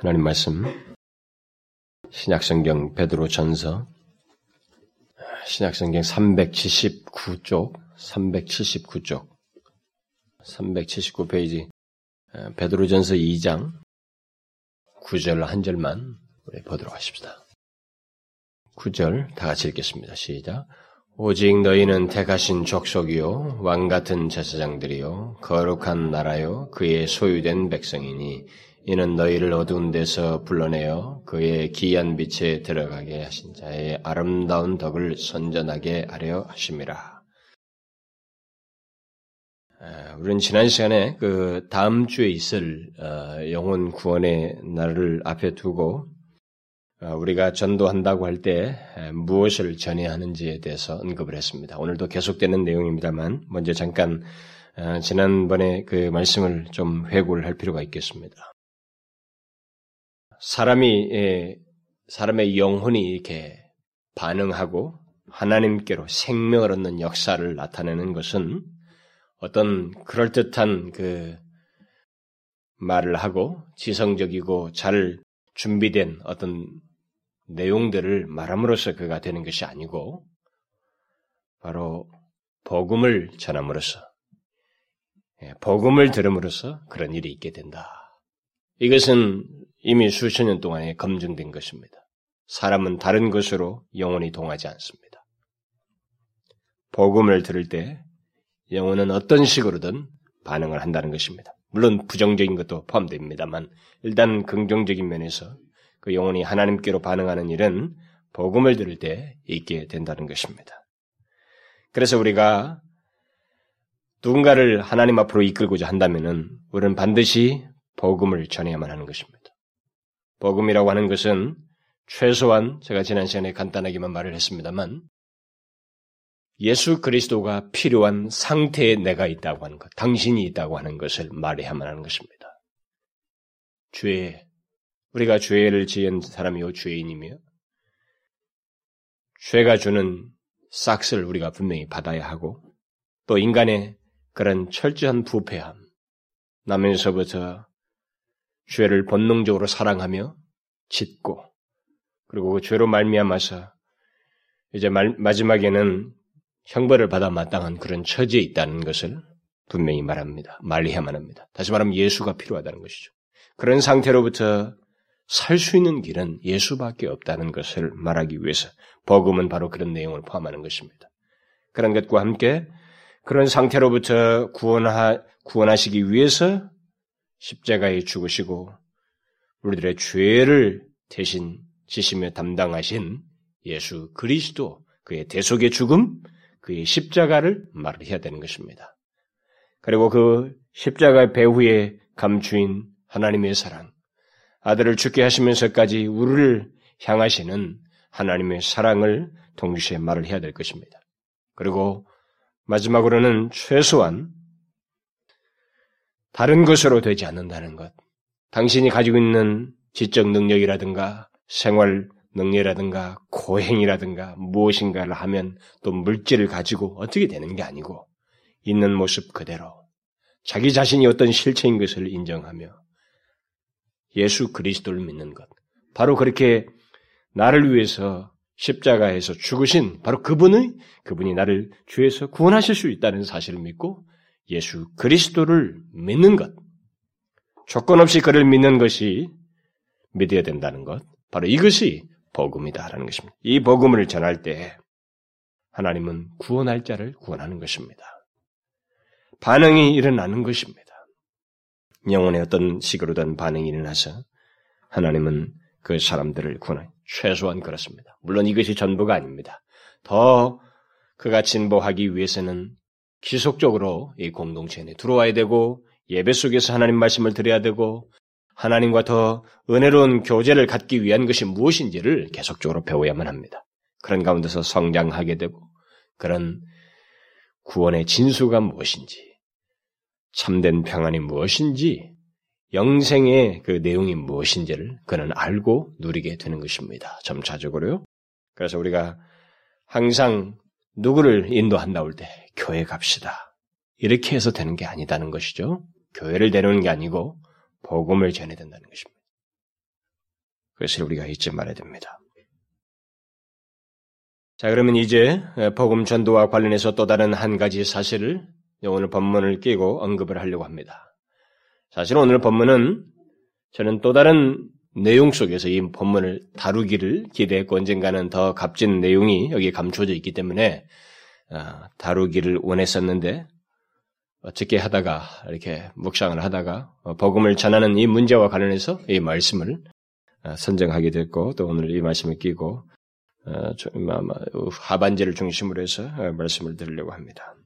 하나님 말씀 신약성경 베드로 전서 신약성경 379쪽 379쪽 379페이지 베드로 전서 2장 9절 한 절만 우리 보도록 하십시다. 9절 다 같이 읽겠습니다. 시작. 오직 너희는 택하신 족속이요 왕 같은 제사장들이요 거룩한 나라요 그의 소유된 백성이니 이는 너희를 어두운 데서 불러내어 그의 기이한 빛에 들어가게 하신 자의 아름다운 덕을 선전하게 하려 하심이라. 우리는 지난 시간에 그 다음 주에 있을 어, 영혼 구원의 날을 앞에 두고 어, 우리가 전도한다고 할 때 무엇을 전해야 하는지에 대해서 언급을 했습니다. 오늘도 계속되는 내용입니다만 먼저 잠깐 어, 지난번에 그 말씀을 좀 회고를 할 필요가 있겠습니다. 사람이 예, 사람의 영혼이 이렇게 반응하고 하나님께로 생명을 얻는 역사를 나타내는 것은 어떤 그럴듯한 그 말을 하고 지성적이고 잘 준비된 어떤 내용들을 말함으로써 그가 되는 것이 아니고 바로 복음을 전함으로써 예, 복음을 들음으로써 그런 일이 있게 된다. 이것은 이미 수천 년 동안에 검증된 것입니다. 사람은 다른 것으로 영혼이 동하지 않습니다. 복음을 들을 때 영혼은 어떤 식으로든 반응을 한다는 것입니다. 물론 부정적인 것도 포함됩니다만 일단 긍정적인 면에서 그 영혼이 하나님께로 반응하는 일은 복음을 들을 때 있게 된다는 것입니다. 그래서 우리가 누군가를 하나님 앞으로 이끌고자 한다면은 우리는 반드시 복음을 전해야만 하는 것입니다. 복음이라고 하는 것은 최소한 제가 지난 시간에 간단하게만 말을 했습니다만 예수 그리스도가 필요한 상태에 내가 있다고 하는 것, 당신이 있다고 하는 것을 말해야만 하는 것입니다. 죄, 우리가 죄를 지은 사람이요 죄인이며 죄가 주는 싹스를 우리가 분명히 받아야 하고 또 인간의 그런 철저한 부패함 나면서부터 죄를 본능적으로 사랑하며 짓고 그리고 그 죄로 말미암아서 이제 말, 마지막에는 형벌을 받아 마땅한 그런 처지에 있다는 것을 분명히 말합니다. 말해야만 합니다. 다시 말하면 예수가 필요하다는 것이죠. 그런 상태로부터 살 수 있는 길은 예수밖에 없다는 것을 말하기 위해서 복음은 바로 그런 내용을 포함하는 것입니다. 그런 것과 함께 그런 상태로부터 구원하, 구원하시기 위해서 십자가에 죽으시고 우리들의 죄를 대신 지시며 담당하신 예수 그리스도 그의 대속의 죽음, 그의 십자가를 말을 해야 되는 것입니다. 그리고 그 십자가 배후에 감추인 하나님의 사랑, 아들을 죽게 하시면서까지 우리를 향하시는 하나님의 사랑을 동시에 말을 해야 될 것입니다. 그리고 마지막으로는 최소한 다른 것으로 되지 않는다는 것. 당신이 가지고 있는 지적 능력이라든가 생활 능력이라든가 고행이라든가 무엇인가를 하면 또 물질을 가지고 어떻게 되는 게 아니고 있는 모습 그대로 자기 자신이 어떤 실체인 것을 인정하며 예수 그리스도를 믿는 것. 바로 그렇게 나를 위해서 십자가에서 죽으신 바로 그분의 그분이 나를 죄에서 구원하실 수 있다는 사실을 믿고 예수 그리스도를 믿는 것. 조건 없이 그를 믿는 것이 믿어야 된다는 것. 바로 이것이 복음이다라는 것입니다. 이 복음을 전할 때 하나님은 구원할 자를 구원하는 것입니다. 반응이 일어나는 것입니다. 영혼의 어떤 식으로든 반응이 일어나서 하나님은 그 사람들을 구원해. 최소한 그렇습니다. 물론 이것이 전부가 아닙니다. 더 그가 진보하기 위해서는 지속적으로 이 공동체 에 들어와야 되고 예배 속에서 하나님 말씀을 드려야 되고 하나님과 더 은혜로운 교제를 갖기 위한 것이 무엇인지를 계속적으로 배워야만 합니다. 그런 가운데서 성장하게 되고 그런 구원의 진수가 무엇인지 참된 평안이 무엇인지 영생의 그 내용이 무엇인지를 그는 알고 누리게 되는 것입니다. 점차적으로요. 그래서 우리가 항상 누구를 인도한다 올 때 교회 갑시다. 이렇게 해서 되는 게 아니다는 것이죠. 교회를 데려오는 게 아니고 복음을 전해야 된다는 것입니다. 그것을 우리가 잊지 말아야 됩니다. 자, 그러면 이제 복음 전도와 관련해서 또 다른 한 가지 사실을 오늘 본문을 끼고 언급을 하려고 합니다. 사실 오늘 본문은 저는 또 다른 내용 속에서 이 본문을 다루기를 기대했고 언젠가는 더 값진 내용이 여기에 감춰져 있기 때문에 아, 다루기를 원했었는데 어떻게 하다가 이렇게 묵상을 하다가 어, 복음을 전하는 이 문제와 관련해서 이 말씀을 아, 선정하게 됐고 또 오늘 이 말씀을 끼고 어, 하반제를 중심으로 해서 어, 말씀을 드리려고 합니다.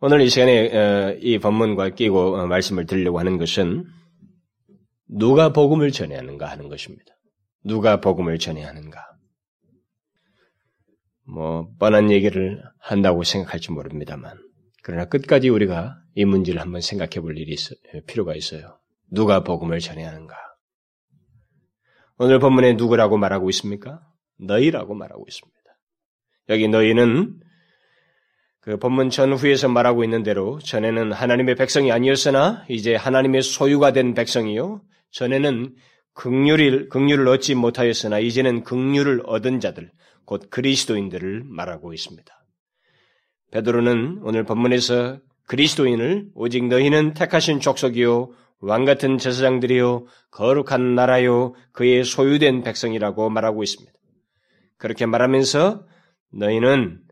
오늘 이 시간에 이 본문과 끼고 말씀을 드리려고 하는 것은 누가 복음을 전해야 하는가 하는 것입니다. 누가 복음을 전해야 하는가. 뭐, 뻔한 얘기를 한다고 생각할지 모릅니다만, 그러나 끝까지 우리가 이 문제를 한번 생각해 볼 일이 있어, 필요가 있어요. 누가 복음을 전해야 하는가. 오늘 본문에 누구라고 말하고 있습니까? 너희라고 말하고 있습니다. 여기 너희는 그 본문 전후에서 말하고 있는 대로 전에는 하나님의 백성이 아니었으나 이제 하나님의 소유가 된 백성이요 전에는 극률을, 극률을 얻지 못하였으나 이제는 극률을 얻은 자들, 곧 그리스도인들을 말하고 있습니다. 베드로는 오늘 본문에서 그리스도인을 오직 너희는 택하신 족속이요 왕 같은 제사장들이요 거룩한 나라요 그의 소유된 백성이라고 말하고 있습니다. 그렇게 말하면서 너희는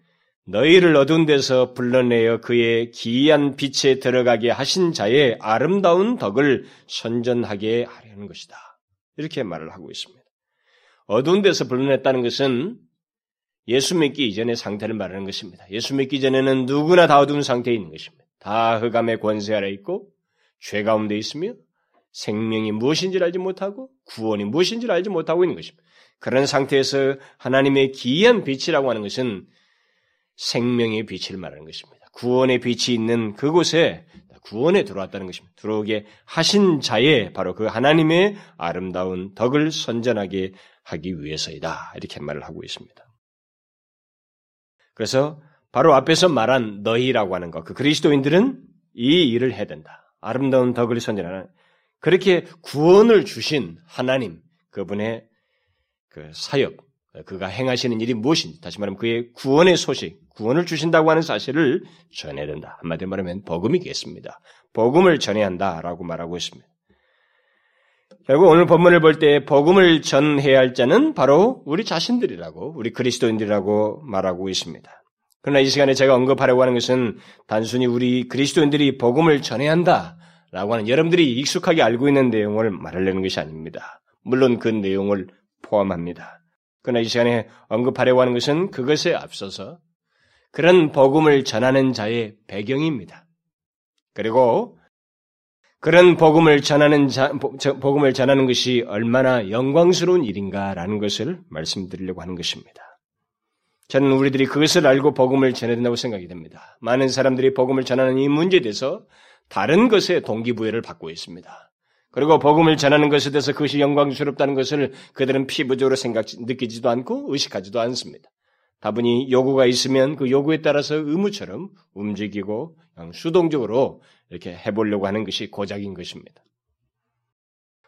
너희를 어두운 데서 불러내어 그의 기이한 빛에 들어가게 하신 자의 아름다운 덕을 선전하게 하려는 것이다. 이렇게 말을 하고 있습니다. 어두운 데서 불러냈다는 것은 예수 믿기 이전의 상태를 말하는 것입니다. 예수 믿기 전에는 누구나 다 어두운 상태에 있는 것입니다. 다 흑암의 권세 아래 있고 죄 가운데 있으며 생명이 무엇인지를 알지 못하고 구원이 무엇인지를 알지 못하고 있는 것입니다. 그런 상태에서 하나님의 기이한 빛이라고 하는 것은 생명의 빛을 말하는 것입니다. 구원의 빛이 있는 그곳에 구원에 들어왔다는 것입니다. 들어오게 하신 자의 바로 그 하나님의 아름다운 덕을 선전하게 하기 위해서이다. 이렇게 말을 하고 있습니다. 그래서 바로 앞에서 말한 너희라고 하는 것, 그 그리스도인들은 이 일을 해야 된다. 아름다운 덕을 선전하는 그렇게 구원을 주신 하나님 그분의 그 사역, 그가 행하시는 일이 무엇인지 다시 말하면 그의 구원의 소식, 구원을 주신다고 하는 사실을 전해야 된다. 한마디로 말하면 복음이겠습니다. 복음을 전해야 한다라고 말하고 있습니다. 결국 오늘 본문을 볼 때 복음을 전해야 할 자는 바로 우리 자신들이라고 우리 그리스도인들이라고 말하고 있습니다. 그러나 이 시간에 제가 언급하려고 하는 것은 단순히 우리 그리스도인들이 복음을 전해야 한다라고 하는 여러분들이 익숙하게 알고 있는 내용을 말하려는 것이 아닙니다. 물론 그 내용을 포함합니다. 그러나 이 시간에 언급하려고 하는 것은 그것에 앞서서 그런 복음을 전하는 자의 배경입니다. 그리고 그런 복음을 전하는 자, 복음을 전하는 것이 얼마나 영광스러운 일인가라는 것을 말씀드리려고 하는 것입니다. 저는 우리들이 그것을 알고 복음을 전해야 된다고 생각이 됩니다. 많은 사람들이 복음을 전하는 이 문제에 대해서 다른 것에 동기부여를 받고 있습니다. 그리고 복음을 전하는 것에 대해서 그것이 영광스럽다는 것을 그들은 피부적으로 생각, 느끼지도 않고 의식하지도 않습니다. 다분히 요구가 있으면 그 요구에 따라서 의무처럼 움직이고 수동적으로 이렇게 해보려고 하는 것이 고작인 것입니다.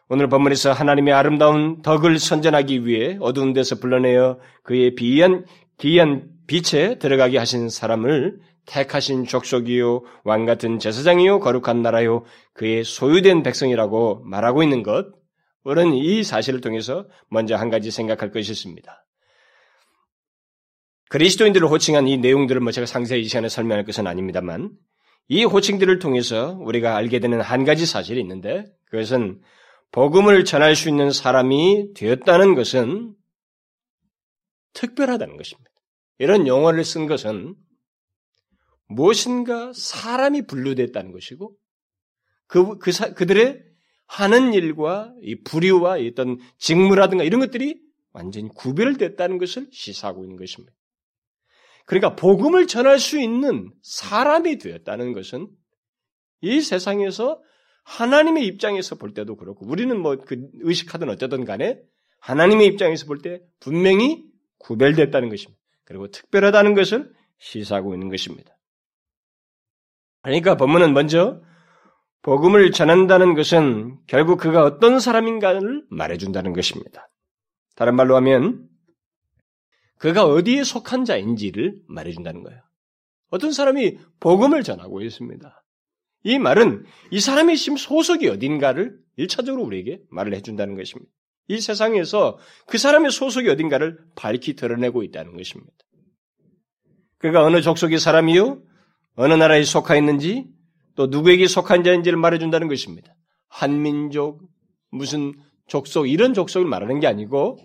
오늘 본문에서 하나님의 아름다운 덕을 선전하기 위해 어두운 데서 불러내어 그의 비한, 기이한 빛에 들어가게 하신 사람을 택하신 족속이요 왕 같은 제사장이요 거룩한 나라요 그의 소유된 백성이라고 말하고 있는 것 우리는 이 사실을 통해서 먼저 한 가지 생각할 것이 있습니다. 그리스도인들을 호칭한 이 내용들을 뭐 제가 상세히 이 시간에 설명할 것은 아닙니다만 이 호칭들을 통해서 우리가 알게 되는 한 가지 사실이 있는데 그것은 복음을 전할 수 있는 사람이 되었다는 것은 특별하다는 것입니다. 이런 용어를 쓴 것은 무엇인가 사람이 분류됐다는 것이고 그, 그 사, 그들의 하는 일과 이 부류와 어떤 직무라든가 이런 것들이 완전히 구별됐다는 것을 시사하고 있는 것입니다. 그러니까 복음을 전할 수 있는 사람이 되었다는 것은 이 세상에서 하나님의 입장에서 볼 때도 그렇고 우리는 뭐 그 의식하든 어쩌든 간에 하나님의 입장에서 볼 때 분명히 구별됐다는 것입니다. 그리고 특별하다는 것을 시사하고 있는 것입니다. 그러니까 본문은 먼저 복음을 전한다는 것은 결국 그가 어떤 사람인가를 말해준다는 것입니다. 다른 말로 하면 그가 어디에 속한 자인지를 말해준다는 거예요. 어떤 사람이 복음을 전하고 있습니다. 이 말은 이 사람이 지금 소속이 어딘가를 일차적으로 우리에게 말을 해준다는 것입니다. 이 세상에서 그 사람의 소속이 어딘가를 밝히 드러내고 있다는 것입니다. 그가 어느 족속의 사람이요, 어느 나라에 속하 있는지, 또 누구에게 속한 자인지를 말해준다는 것입니다. 한민족, 무슨 족속, 이런 족속을 말하는 게 아니고,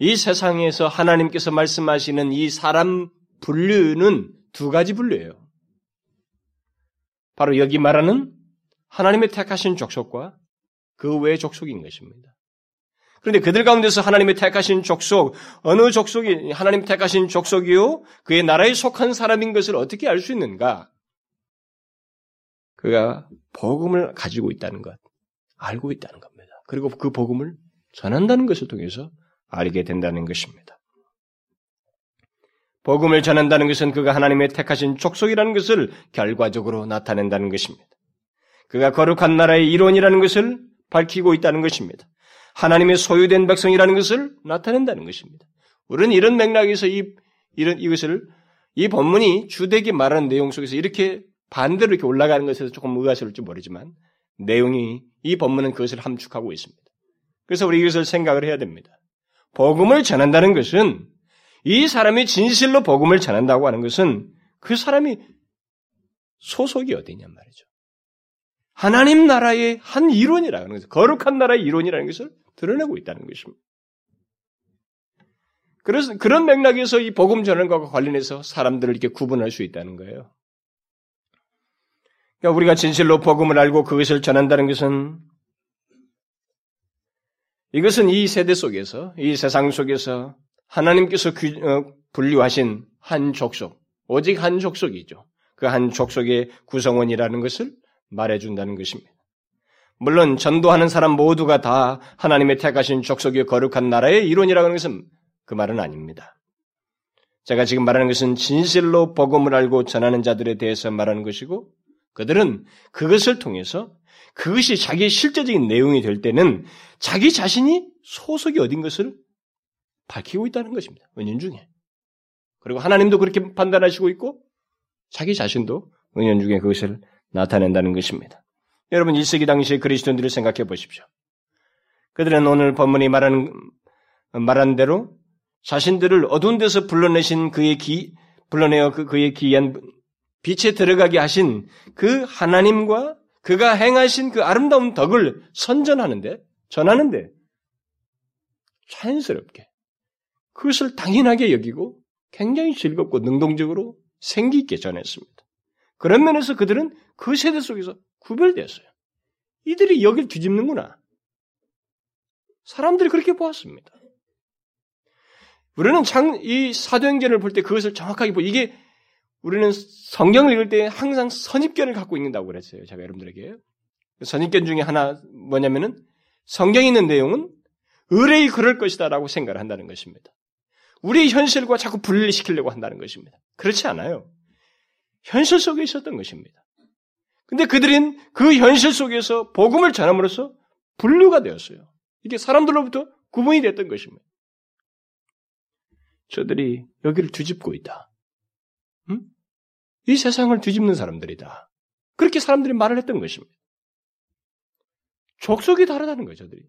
이 세상에서 하나님께서 말씀하시는 이 사람 분류는 두 가지 분류예요. 바로 여기 말하는 하나님의 택하신 족속과 그 외의 족속인 것입니다. 그런데 그들 가운데서 하나님의 택하신 족속, 어느 족속이 하나님 택하신 족속이요? 그의 나라에 속한 사람인 것을 어떻게 알 수 있는가? 그가 복음을 가지고 있다는 것, 알고 있다는 겁니다. 그리고 그 복음을 전한다는 것을 통해서 알게 된다는 것입니다. 복음을 전한다는 것은 그가 하나님의 택하신 족속이라는 것을 결과적으로 나타낸다는 것입니다. 그가 거룩한 나라의 일원이라는 것을 밝히고 있다는 것입니다. 하나님의 소유된 백성이라는 것을 나타낸다는 것입니다. 우리는 이런 맥락에서 이, 이런, 이것을, 이 본문이 주되게 말하는 내용 속에서 이렇게 반대로 이렇게 올라가는 것에서 조금 의아스러울지 모르지만, 내용이, 이 본문은 그것을 함축하고 있습니다. 그래서 우리 이것을 생각을 해야 됩니다. 복음을 전한다는 것은, 이 사람이 진실로 복음을 전한다고 하는 것은, 그 사람이 소속이 어디냔 말이죠. 하나님 나라의 한 이론이라는 것을, 거룩한 나라의 이론이라는 것을 드러내고 있다는 것입니다. 그래서 그런 맥락에서 이 복음 전환과 관련해서 사람들을 이렇게 구분할 수 있다는 거예요. 그러니까 우리가 진실로 복음을 알고 그것을 전한다는 것은 이것은 이 세대 속에서, 이 세상 속에서 하나님께서 어, 분류하신 한 족속, 오직 한 족속이죠. 그 한 족속의 구성원이라는 것을 말해준다는 것입니다. 물론 전도하는 사람 모두가 다 하나님의 택하신 족속의 거룩한 나라의 이론이라고 하는 것은 그 말은 아닙니다. 제가 지금 말하는 것은 진실로 복음을 알고 전하는 자들에 대해서 말하는 것이고 그들은 그것을 통해서 그것이 자기의 실제적인 내용이 될 때는 자기 자신이 소속이 어딘 것을 밝히고 있다는 것입니다. 은연 중에. 그리고 하나님도 그렇게 판단하시고 있고 자기 자신도 은연 중에 그것을 나타낸다는 것입니다. 여러분 1세기 당시의 그리스도인들을 생각해 보십시오. 그들은 오늘 본문이 말하는 말한 대로 자신들을 어두운 데서 불러내신 그의 기 불러내어 그 그의 기이한 빛에 들어가게 하신 그 하나님과 그가 행하신 그 아름다운 덕을 선전하는데 전하는데 자연스럽게 그것을 당연하게 여기고 굉장히 즐겁고 능동적으로 생기 있게 전했습니다. 그런 면에서 그들은 그 세대 속에서 구별되었어요. 이들이 여길 뒤집는구나. 사람들이 그렇게 보았습니다. 우리는 장, 이 사도행전을 볼 때 그것을 정확하게 보, 이게 우리는 성경을 읽을 때 항상 선입견을 갖고 있는다고 그랬어요. 제가 여러분들에게. 선입견 중에 하나 뭐냐면은 성경에 있는 내용은 의뢰이 그럴 것이다라고 생각을 한다는 것입니다. 우리의 현실과 자꾸 분리시키려고 한다는 것입니다. 그렇지 않아요. 현실 속에 있었던 것입니다. 근데 그들은 그 현실 속에서 복음을 전함으로써 분류가 되었어요. 이게 사람들로부터 구분이 됐던 것입니다. 저들이 여기를 뒤집고 있다. 응? 이 세상을 뒤집는 사람들이다. 그렇게 사람들이 말을 했던 것입니다. 족속이 다르다는 거죠, 저들이.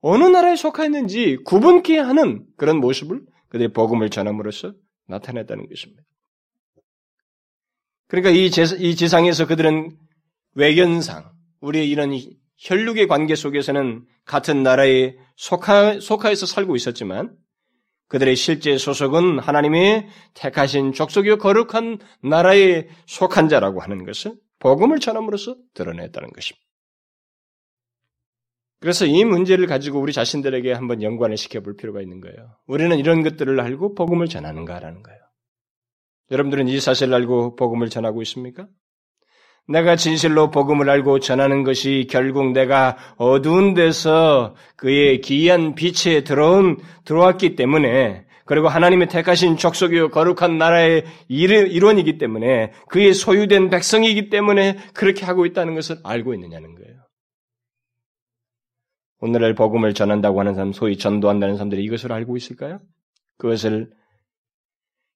어느 나라에 속하였는지 구분케 하는 그런 모습을 그들의 복음을 전함으로써 나타냈다는 것입니다. 그러니까 이, 제, 이 지상에서 그들은 외견상, 우리의 이런 혈육의 관계 속에서는 같은 나라에 속하, 속하여서 살고 있었지만 그들의 실제 소속은 하나님의 택하신 족속이 거룩한 나라에 속한 자라고 하는 것을 복음을 전함으로써 드러냈다는 것입니다. 그래서 이 문제를 가지고 우리 자신들에게 한번 연관을 시켜볼 필요가 있는 거예요. 우리는 이런 것들을 알고 복음을 전하는가라는 거예요. 여러분들은 이 사실을 알고 복음을 전하고 있습니까? 내가 진실로 복음을 알고 전하는 것이 결국 내가 어두운 데서 그의 기이한 빛에 들어온, 들어왔기 때문에 그리고 하나님의 택하신 족속이요 거룩한 나라의 일원이기 때문에 그의 소유된 백성이기 때문에 그렇게 하고 있다는 것을 알고 있느냐는 거예요. 오늘날 복음을 전한다고 하는 사람, 소위 전도한다는 사람들이 이것을 알고 있을까요? 그것을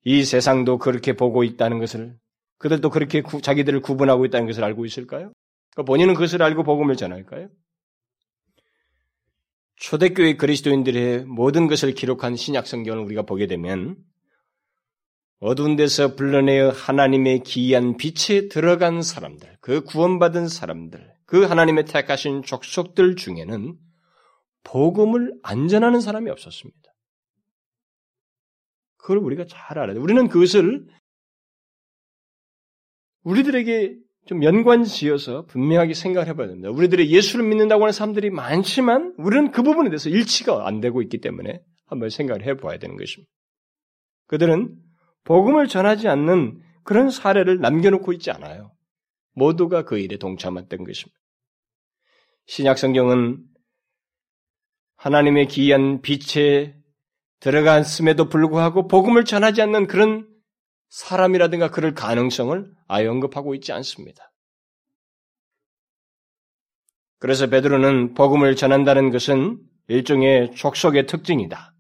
이 세상도 그렇게 보고 있다는 것을 그들도 그렇게 구, 자기들을 구분하고 있다는 것을 알고 있을까요? 그러니까 본인은 그것을 알고 복음을 전할까요? 초대교회 그리스도인들의 모든 것을 기록한 신약 성경을 우리가 보게 되면 어두운 데서 불러내어 하나님의 기이한 빛에 들어간 사람들, 그 구원받은 사람들, 그 하나님의 택하신 족속들 중에는 복음을 안전하는 사람이 없었습니다. 그걸 우리가 잘 알아야 돼. 우리는 그것을 우리들에게 좀 연관 지어서 분명하게 생각을 해봐야 됩니다. 우리들의 예수를 믿는다고 하는 사람들이 많지만 우리는 그 부분에 대해서 일치가 안 되고 있기 때문에 한번 생각을 해봐야 되는 것입니다. 그들은 복음을 전하지 않는 그런 사례를 남겨놓고 있지 않아요. 모두가 그 일에 동참했던 것입니다. 신약 성경은 하나님의 기이한 빛에 들어갔음에도 불구하고 복음을 전하지 않는 그런 사람이라든가 그럴 가능성을 아예 언급하고 있지 않습니다. 그래서 베드로는 복음을 전한다는 것은 일종의 족속의 특징이다.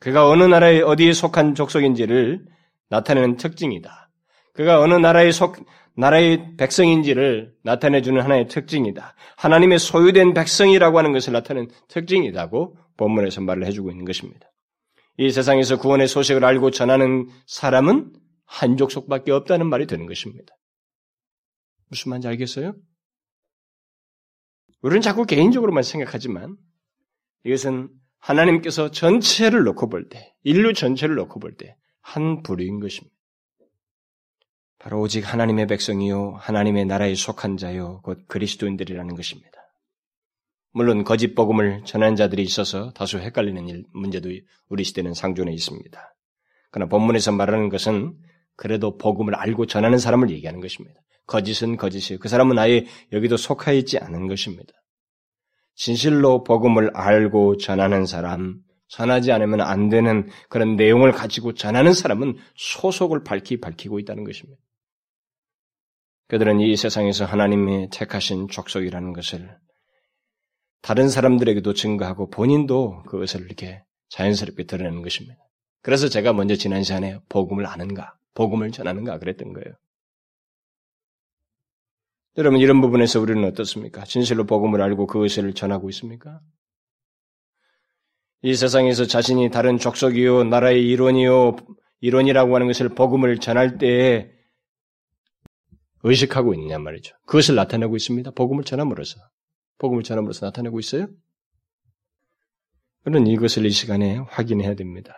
그가 어느 나라에 어디에 속한 족속인지를 나타내는 특징이다. 그가 어느 나라에 속 나라의 백성인지를 나타내주는 하나의 특징이다. 하나님의 소유된 백성이라고 하는 것을 나타내는 특징이라고 본문에서 말을 해주고 있는 것입니다. 이 세상에서 구원의 소식을 알고 전하는 사람은 한 족속밖에 없다는 말이 되는 것입니다. 무슨 말인지 알겠어요? 우리는 자꾸 개인적으로만 생각하지만 이것은 하나님께서 전체를 놓고 볼 때, 인류 전체를 놓고 볼 때 한 부류인 것입니다. 바로 오직 하나님의 백성이요, 하나님의 나라에 속한 자요, 곧 그리스도인들이라는 것입니다. 물론 거짓 복음을 전한 자들이 있어서 다소 헷갈리는 일, 문제도 우리 시대는 상존해 있습니다. 그러나 본문에서 말하는 것은 그래도 복음을 알고 전하는 사람을 얘기하는 것입니다. 거짓은 거짓이에요. 그 사람은 아예 여기도 속하 있지 않은 것입니다. 진실로 복음을 알고 전하는 사람, 전하지 않으면 안 되는 그런 내용을 가지고 전하는 사람은 소속을 밝히 밝히고 있다는 것입니다. 그들은 이 세상에서 하나님의 택하신 족속이라는 것을 다른 사람들에게도 증거하고 본인도 그것을 이렇게 자연스럽게 드러내는 것입니다. 그래서 제가 먼저 지난 시간에 복음을 아는가, 복음을 전하는가 그랬던 거예요. 여러분 이런 부분에서 우리는 어떻습니까? 진실로 복음을 알고 그것을 전하고 있습니까? 이 세상에서 자신이 다른 족속이요 나라의 일원이요 일원이라고 하는 것을 복음을 전할 때에 의식하고 있느냐 말이죠. 그것을 나타내고 있습니다. 복음을 전함으로써. 복음을 전함으로써 나타내고 있어요? 그는 이것을 이 시간에 확인해야 됩니다.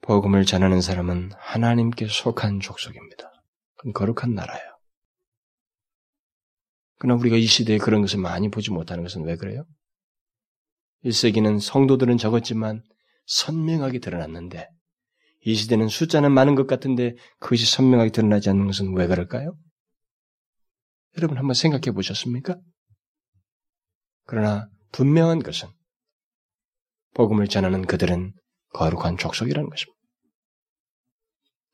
복음을 전하는 사람은 하나님께 속한 족속입니다. 거룩한 나라예요. 그러나 우리가 이 시대에 그런 것을 많이 보지 못하는 것은 왜 그래요? 1세기는 성도들은 적었지만 선명하게 드러났는데 이 시대는 숫자는 많은 것 같은데 그것이 선명하게 드러나지 않는 것은 왜 그럴까요? 여러분 한번 생각해 보셨습니까? 그러나 분명한 것은 복음을 전하는 그들은 거룩한 족속이라는 것입니다.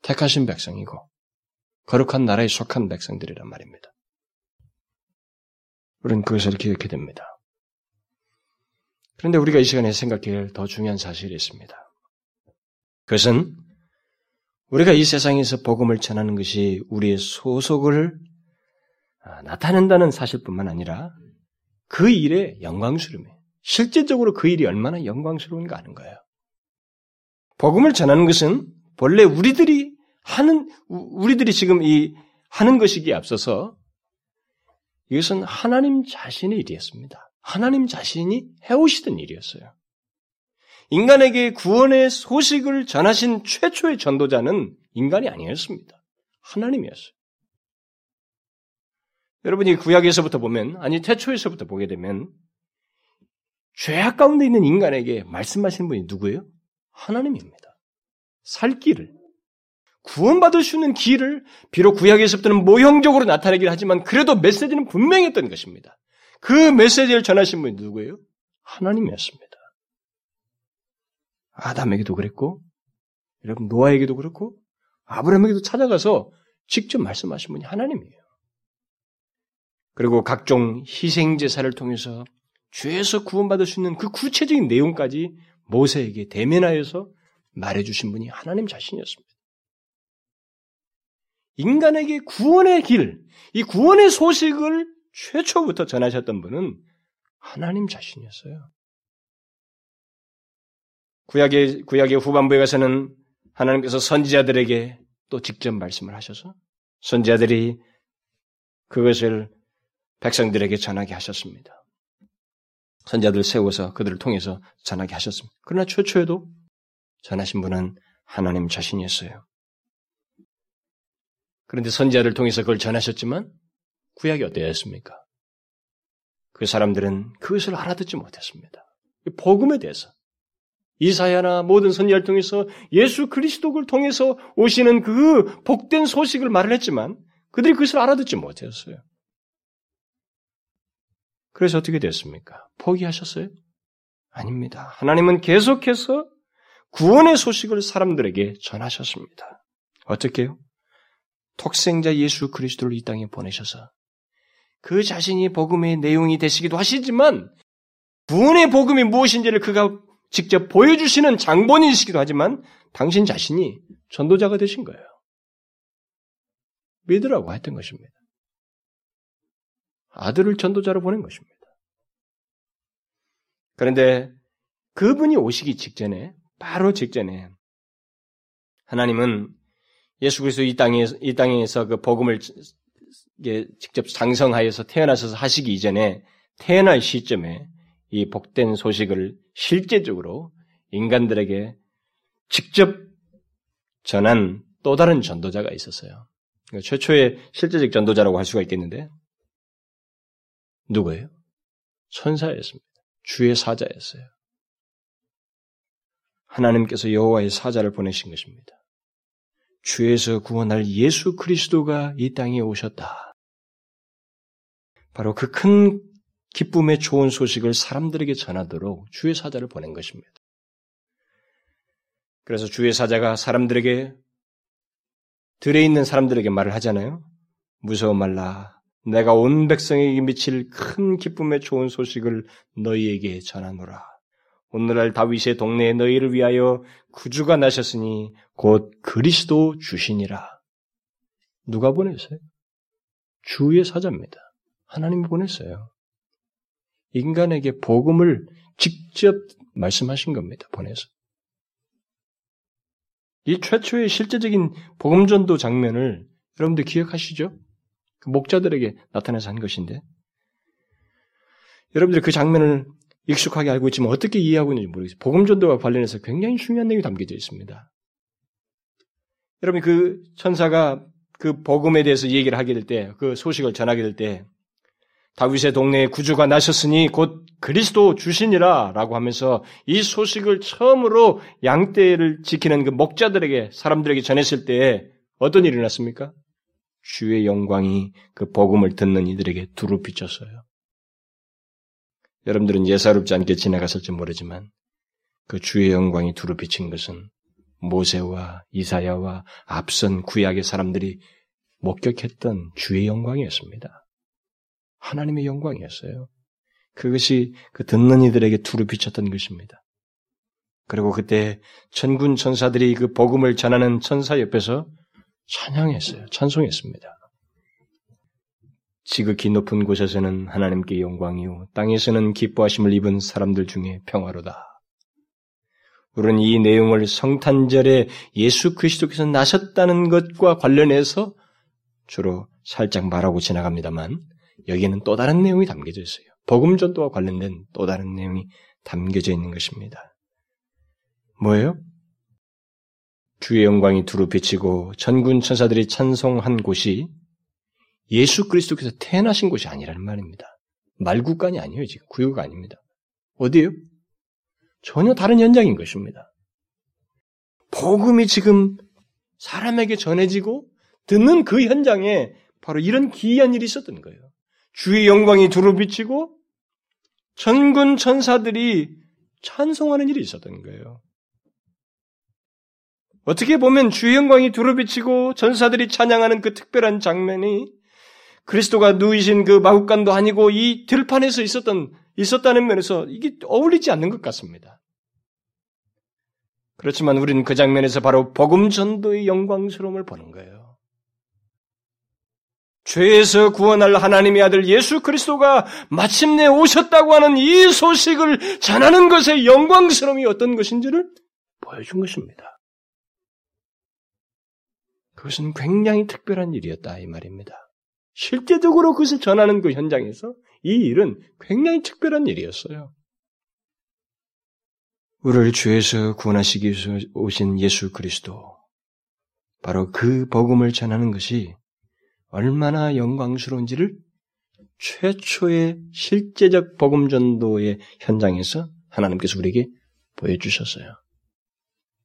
택하신 백성이고 거룩한 나라에 속한 백성들이란 말입니다. 우리는 그것을 기억해야 됩니다. 그런데 우리가 이 시간에 생각해야 할 더 중요한 사실이 있습니다. 그것은 우리가 이 세상에서 복음을 전하는 것이 우리의 소속을 아, 나타낸다는 사실뿐만 아니라 그 일의 영광스러움이 실제적으로 그 일이 얼마나 영광스러운가 하는 거예요. 복음을 전하는 것은 본래 우리들이 하는 우리들이 지금 이 하는 것이기에 앞서서 이것은 하나님 자신의 일이었습니다. 하나님 자신이 해오시던 일이었어요. 인간에게 구원의 소식을 전하신 최초의 전도자는 인간이 아니었습니다. 하나님이었어요. 여러분이 구약에서부터 보면, 아니, 태초에서부터 보게 되면, 죄악 가운데 있는 인간에게 말씀하시는 분이 누구예요? 하나님입니다. 살 길을, 구원받을 수 있는 길을, 비록 구약에서부터는 모형적으로 나타내긴 하지만, 그래도 메시지는 분명했던 것입니다. 그 메시지를 전하신 분이 누구예요? 하나님이었습니다. 아담에게도 그랬고, 여러분 노아에게도 그렇고, 아브라함에게도 찾아가서 직접 말씀하신 분이 하나님이에요. 그리고 각종 희생 제사를 통해서 죄에서 구원받을 수 있는 그 구체적인 내용까지 모세에게 대면하여서 말해주신 분이 하나님 자신이었습니다. 인간에게 구원의 길, 이 구원의 소식을 최초부터 전하셨던 분은 하나님 자신이었어요. 구약의, 구약의 후반부에 가서는 하나님께서 선지자들에게 또 직접 말씀을 하셔서 선지자들이 그것을 백성들에게 전하게 하셨습니다. 선자들 세워서 그들을 통해서 전하게 하셨습니다. 그러나 최초에도 전하신 분은 하나님 자신이었어요. 그런데 선자를 통해서 그걸 전하셨지만 구약이 어떠했습니까? 그 사람들은 그것을 알아듣지 못했습니다. 복음에 대해서 이사야나 모든 선지자를 통해서 예수 그리스도를 통해서 오시는 그 복된 소식을 말을 했지만 그들이 그것을 알아듣지 못했어요. 그래서 어떻게 됐습니까? 포기하셨어요? 아닙니다. 하나님은 계속해서 구원의 소식을 사람들에게 전하셨습니다. 어떻게요? 독생자 예수 그리스도를 이 땅에 보내셔서 그 자신이 복음의 내용이 되시기도 하시지만 구원의 복음이 무엇인지를 그가 직접 보여주시는 장본인이시기도 하지만 당신 자신이 전도자가 되신 거예요. 믿으라고 했던 것입니다. 아들을 전도자로 보낸 것입니다. 그런데 그분이 오시기 직전에, 바로 직전에, 하나님은 예수 그리스도 이 땅에, 이 땅에서 그 복음을 직접 장성하여서 태어나셔서 하시기 이전에 태어날 시점에 이 복된 소식을 실제적으로 인간들에게 직접 전한 또 다른 전도자가 있었어요. 그러니까 최초의 실제적 전도자라고 할 수가 있겠는데 누구예요? 천사였습니다. 주의 사자였어요. 하나님께서 여호와의 사자를 보내신 것입니다. 주에서 구원할 예수 그리스도가 이 땅에 오셨다. 바로 그 큰 기쁨의 좋은 소식을 사람들에게 전하도록 주의 사자를 보낸 것입니다. 그래서 주의 사자가 사람들에게 들에 있는 사람들에게 말을 하잖아요. 무서워 말라. 내가 온 백성에게 미칠 큰 기쁨의 좋은 소식을 너희에게 전하노라. 오늘날 다윗의 동네에 너희를 위하여 구주가 나셨으니 곧 그리스도 주시니라. 누가 보냈어요? 주의 사자입니다. 하나님이 보냈어요. 인간에게 복음을 직접 말씀하신 겁니다. 보내서. 이 최초의 실제적인 복음전도 장면을 여러분들 기억하시죠? 그 목자들에게 나타나서 한 것인데 여러분들 그 장면을 익숙하게 알고 있지만 어떻게 이해하고 있는지 모르겠어요. 복음 전도와 관련해서 굉장히 중요한 내용이 담겨져 있습니다. 여러분 그 천사가 그 복음에 대해서 얘기를 하게 될 때, 그 소식을 전하게 될 때, 다윗의 동네에 구주가 나셨으니 곧 그리스도 주신이라라고 하면서 이 소식을 처음으로 양떼를 지키는 그 목자들에게 사람들에게 전했을 때 어떤 일이 났습니까? 주의 영광이 그 복음을 듣는 이들에게 두루 비쳤어요. 여러분들은 예사롭지 않게 지나갔을지 모르지만 그 주의 영광이 두루 비친 것은 모세와 이사야와 앞선 구약의 사람들이 목격했던 주의 영광이었습니다. 하나님의 영광이었어요. 그것이 그 듣는 이들에게 두루 비쳤던 것입니다. 그리고 그때 천군 천사들이 그 복음을 전하는 천사 옆에서 찬양했어요. 찬송했습니다. 지극히 높은 곳에서는 하나님께 영광이요 땅에서는 기뻐하심을 입은 사람들 중에 평화로다. 우리는 이 내용을 성탄절에 예수 그리스도께서 나셨다는 것과 관련해서 주로 살짝 말하고 지나갑니다만 여기에는 또 다른 내용이 담겨져 있어요. 복음 전도와 관련된 또 다른 내용이 담겨져 있는 것입니다. 뭐예요? 주의 영광이 두루 비치고 전군 천사들이 찬송한 곳이 예수 그리스도께서 태어나신 곳이 아니라는 말입니다. 말국간이 아니에요, 지금. 구유가 아닙니다. 어디에요? 전혀 다른 현장인 것입니다. 복음이 지금 사람에게 전해지고 듣는 그 현장에 바로 이런 기이한 일이 있었던 거예요. 주의 영광이 두루 비치고 전군 천사들이 찬송하는 일이 있었던 거예요. 어떻게 보면 주의 영광이 두루비치고 전사들이 찬양하는 그 특별한 장면이 그리스도가 누이신 그 마국간도 아니고 이 들판에서 있었던 있었다는 면에서 이게 어울리지 않는 것 같습니다. 그렇지만 우리는 그 장면에서 바로 복음 전도의 영광스러움을 보는 거예요. 죄에서 구원할 하나님의 아들 예수 그리스도가 마침내 오셨다고 하는 이 소식을 전하는 것의 영광스러움이 어떤 것인지를 보여준 것입니다. 그것은 굉장히 특별한 일이었다 이 말입니다. 실제적으로 그것을 전하는 그 현장에서 이 일은 굉장히 특별한 일이었어요. 우리를 죄에서 구원하시기 위해서 오신 예수 그리스도. 바로 그 복음을 전하는 것이 얼마나 영광스러운지를 최초의 실제적 복음 전도의 현장에서 하나님께서 우리에게 보여주셨어요.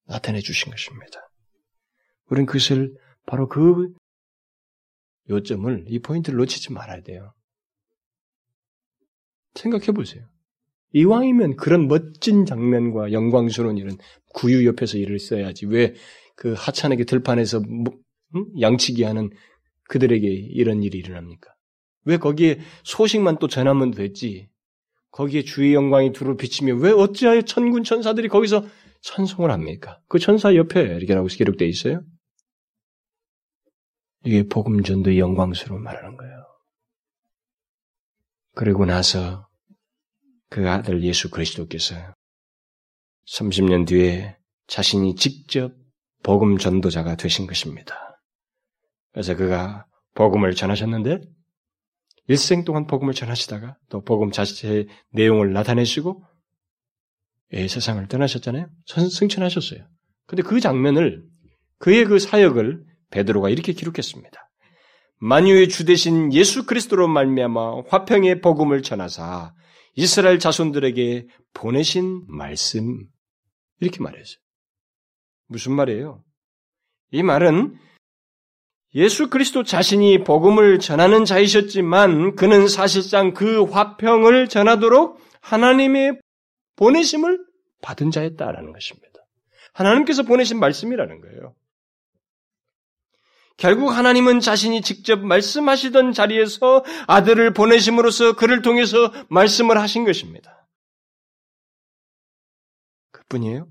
나타내 주신 것입니다. 우리는 그것을 바로 그 요점을, 이 포인트를 놓치지 말아야 돼요. 생각해 보세요. 이왕이면 그런 멋진 장면과 영광스러운 일은 구유 옆에서 일을 써야지. 왜 그 하찮게 들판에서 뭐, 양치기 하는 그들에게 이런 일이 일어납니까? 왜 거기에 소식만 또 전하면 되지? 거기에 주의 영광이 두루 비치며 왜 어찌하여 천군 천사들이 거기서 찬송을 합니까? 그 천사 옆에 이렇게 라고 기록되어 있어요. 이게 복음 전도의 영광스러운 말하는 거예요. 그리고 나서 그 아들 예수 그리스도께서 30년 뒤에 자신이 직접 복음 전도자가 되신 것입니다. 그래서 그가 복음을 전하셨는데 일생 동안 복음을 전하시다가 또 복음 자체의 내용을 나타내시고 예, 세상을 떠나셨잖아요. 승천하셨어요. 근데 그 장면을 그의 그 사역을 베드로가 이렇게 기록했습니다. 만유의 주 대신 예수 그리스도로 말미암아 화평의 복음을 전하사 이스라엘 자손들에게 보내신 말씀 이렇게 말했어요. 무슨 말이에요? 이 말은 예수 그리스도 자신이 복음을 전하는 자이셨지만 그는 사실상 그 화평을 전하도록 하나님의 보내심을 받은 자였다라는 것입니다. 하나님께서 보내신 말씀이라는 거예요. 결국 하나님은 자신이 직접 말씀하시던 자리에서 아들을 보내심으로써 그를 통해서 말씀을 하신 것입니다. 그뿐이에요?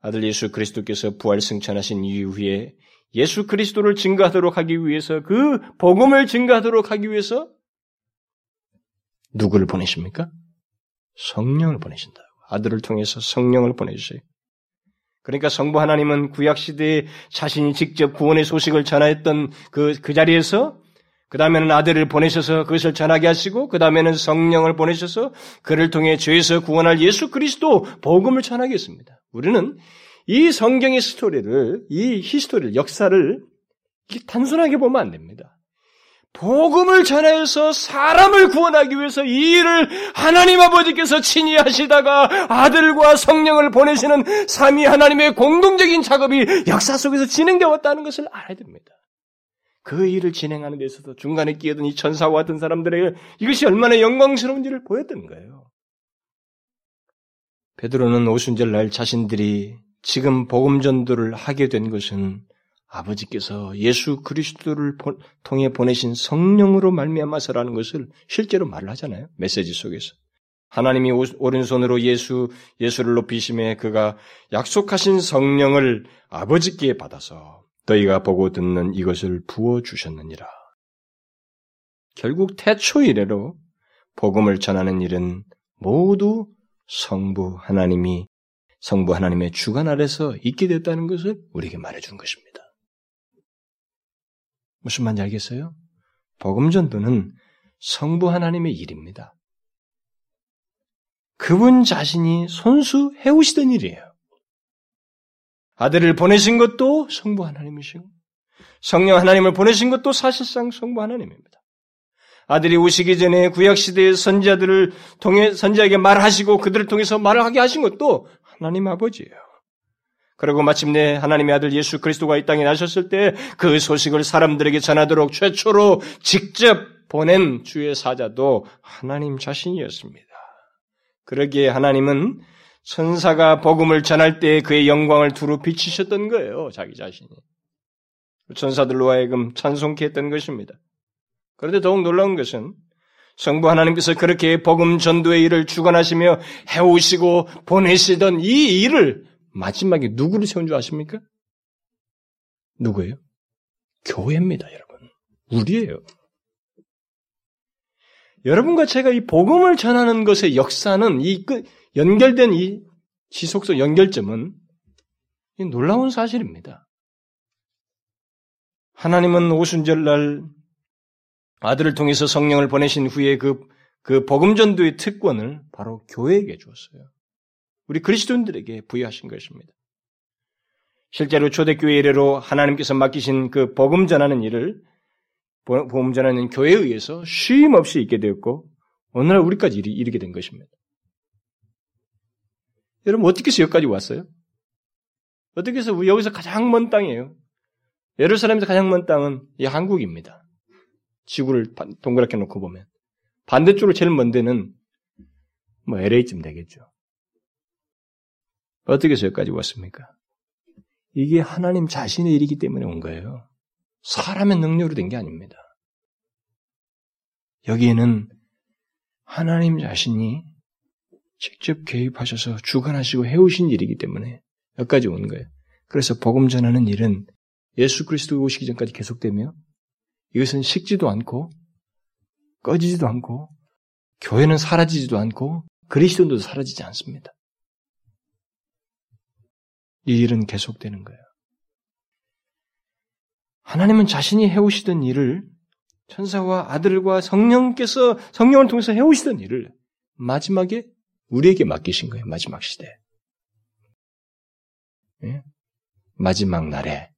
아들 예수 그리스도께서 부활 승천하신 이후에 예수 그리스도를 증거하도록 하기 위해서 그 복음을 증거하도록 하기 위해서 누구를 보내십니까? 성령을 보내신다고. 아들을 통해서 성령을 보내주세요. 그러니까 성부 하나님은 구약 시대에 자신이 직접 구원의 소식을 전하였던 그, 그 자리에서 그 다음에는 아들을 보내셔서 그것을 전하게 하시고 그 다음에는 성령을 보내셔서 그를 통해 죄에서 구원할 예수 그리스도 복음을 전하게 했습니다. 우리는 이 성경의 스토리를 이 히스토리를 역사를 단순하게 보면 안 됩니다. 복음을 전해서 사람을 구원하기 위해서 이 일을 하나님 아버지께서 친히 하시다가 아들과 성령을 보내시는 삼위 하나님의 공동적인 작업이 역사 속에서 진행되어 왔다는 것을 알아야 됩니다. 그 일을 진행하는 데 있어서 중간에 끼어든 이 천사와 같은 사람들에게 이것이 얼마나 영광스러운지를 보였던 거예요. 베드로는 오순절 날 자신들이 지금 복음 전도를 하게 된 것은 아버지께서 예수 그리스도를 통해 보내신 성령으로 말미암아서라는 것을 실제로 말을 하잖아요. 메시지 속에서. 하나님이 오른손으로 예수 예수를 높이심에 그가 약속하신 성령을 아버지께 받아서 너희가 보고 듣는 이것을 부어 주셨느니라. 결국 태초 이래로 복음을 전하는 일은 모두 성부 하나님이 성부 하나님의 주관 아래서 있게 됐다는 것을 우리에게 말해주는 것입니다. 무슨 말인지 알겠어요? 복음 전도는 성부 하나님의 일입니다. 그분 자신이 손수 해오시던 일이에요. 아들을 보내신 것도 성부 하나님이시고 성령 하나님을 보내신 것도 사실상 성부 하나님입니다. 아들이 오시기 전에 구약 시대의 선자들을 통해 선자에게 말하시고 그들을 통해서 말을 하게 하신 것도 하나님 아버지예요. 그리고 마침내 하나님의 아들 예수 그리스도가 이 땅에 나셨을 때 그 소식을 사람들에게 전하도록 최초로 직접 보낸 주의 사자도 하나님 자신이었습니다. 그러기에 하나님은 천사가 복음을 전할 때 그의 영광을 두루 비치셨던 거예요. 자기 자신이. 천사들로 하여금 찬송케 했던 것입니다. 그런데 더욱 놀라운 것은 성부 하나님께서 그렇게 복음 전도의 일을 주관하시며 해오시고 보내시던 이 일을 마지막에 누구를 세운 줄 아십니까? 누구예요? 교회입니다, 여러분. 우리예요. 여러분과 제가 이 복음을 전하는 것의 역사는 이 연결된 이 지속적 연결점은 놀라운 사실입니다. 하나님은 오순절날 아들을 통해서 성령을 보내신 후에 그, 그 복음전도의 특권을 바로 교회에게 주었어요. 우리 그리스도인들에게 부여하신 것입니다. 실제로 초대교회 이래로 하나님께서 맡기신 그 복음 전하는 일을 복음 전하는 교회에 의해서 쉼 없이 있게 되었고 오늘날 우리까지 이르게 된 것입니다. 여러분 어떻게 해서 여기까지 왔어요? 어떻게 해서 여기서 가장 먼 땅이에요? 예루살렘에서 가장 먼 땅은 이 한국입니다. 지구를 동그랗게 놓고 보면 반대쪽으로 제일 먼 데는 뭐 LA쯤 되겠죠. 어떻게 해서 여기까지 왔습니까? 이게 하나님 자신의 일이기 때문에 온 거예요. 사람의 능력으로 된 게 아닙니다. 여기에는 하나님 자신이 직접 개입하셔서 주관하시고 해오신 일이기 때문에 여기까지 온 거예요. 그래서 복음 전하는 일은 예수 그리스도 오시기 전까지 계속되며 이것은 식지도 않고 꺼지지도 않고 교회는 사라지지도 않고 그리스도도 사라지지 않습니다. 이 일은 계속되는 거예요. 하나님은 자신이 해오시던 일을 천사와 아들과 성령께서 성령을 통해서 해오시던 일을 마지막에 우리에게 맡기신 거예요. 마지막 시대. 예? 마지막 날에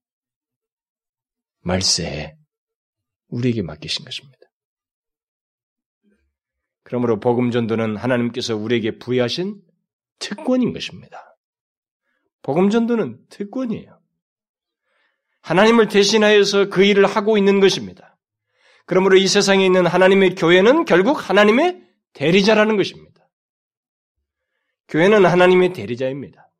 말세에 우리에게 맡기신 것입니다. 그러므로 복음 전도는 하나님께서 우리에게 부여하신 특권인 것입니다. 복음 전도는 특권이에요. 하나님을 대신하여서 그 일을 하고 있는 것입니다. 그러므로 이 세상에 있는 하나님의 교회는 결국 하나님의 대리자라는 것입니다. 교회는 하나님의 대리자입니다.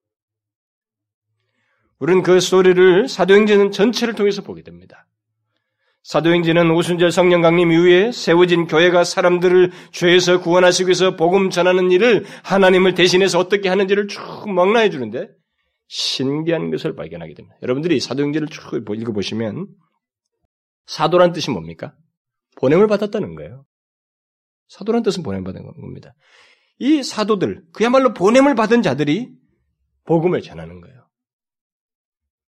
우리는 그 소리를 사도행전 전체를 통해서 보게 됩니다. 사도행전은 오순절 성령 강림 이후에 세워진 교회가 사람들을 죄에서 구원하시기 위해서 복음 전하는 일을 하나님을 대신해서 어떻게 하는지를 쭉 망라해 주는데 신기한 것을 발견하게 됩니다. 여러분들이 사도행전을 쭉 읽어보시면 사도란 뜻이 뭡니까? 보냄을 받았다는 거예요. 사도란 뜻은 보냄을 받은 겁니다. 이 사도들, 그야말로 보냄을 받은 자들이 복음을 전하는 거예요.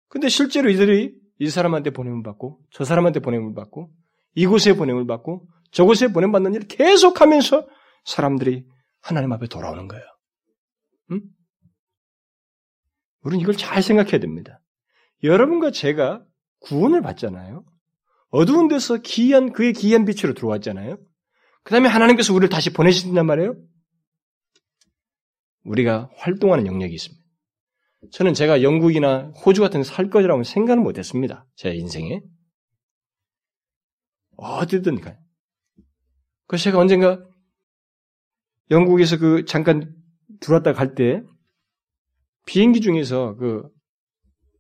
근데 실제로 이들이 이 사람한테 보냄을 받고 저 사람한테 보냄을 받고 이곳에 보냄을 받고 저곳에 보냄 받는 일을 계속하면서 사람들이 하나님 앞에 돌아오는 거예요. 응? 우리는 이걸 잘 생각해야 됩니다. 여러분과 제가 구원을 받잖아요. 어두운 데서 기이한 그의 기이한 빛으로 들어왔잖아요. 그 다음에 하나님께서 우리를 다시 보내신단 말이에요. 우리가 활동하는 영역이 있습니다. 저는 제가 영국이나 호주 같은 데 살 거라고 생각을 못했습니다. 제 인생에 어디든 가요. 그래서 제가 언젠가 영국에서 그 잠깐 들어왔다 갈 때 비행기 중에서 그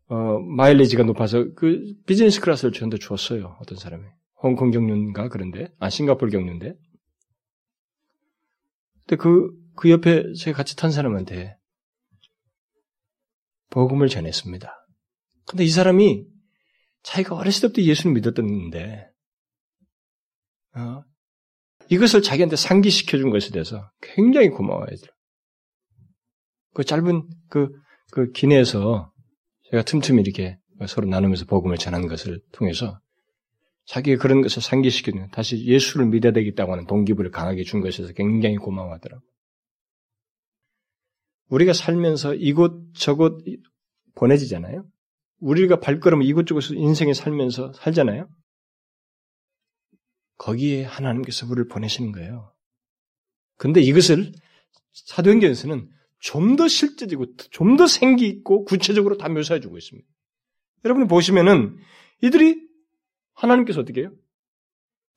어, 마일리지가 높아서 그 비즈니스 클래스를 저한테 줬어요. 어떤 사람이. 홍콩 경유인가 그런데 아 싱가폴 경유인데. 근데 그, 그 옆에 제가 같이 탄 사람한테 복음을 전했습니다. 근데 이 사람이 자기가 어렸을 때부터 예수를 믿었던데, 어, 이것을 자기한테 상기시켜 준 것에 대해서 굉장히 고마워해요. 그 짧은 그, 그 기내에서 제가 틈틈이 이렇게 서로 나누면서 복음을 전하는 것을 통해서 자기가 그런 것을 상기시키는 다시 예수를 믿어야 되겠다고 하는 동기부를 강하게 준 것에서 굉장히 고마워하더라고요. 우리가 살면서 이곳 저곳 보내지잖아요. 우리가 발걸음 이곳저곳 인생에 살면서 살잖아요. 거기에 하나님께서 우리를 보내시는 거예요. 근데 이것을 사도행전에서는 좀 더 실제적이고 좀 더 생기 있고 구체적으로 다 묘사해 주고 있습니다. 여러분이 보시면은 이들이 하나님께서 어떻게 해요?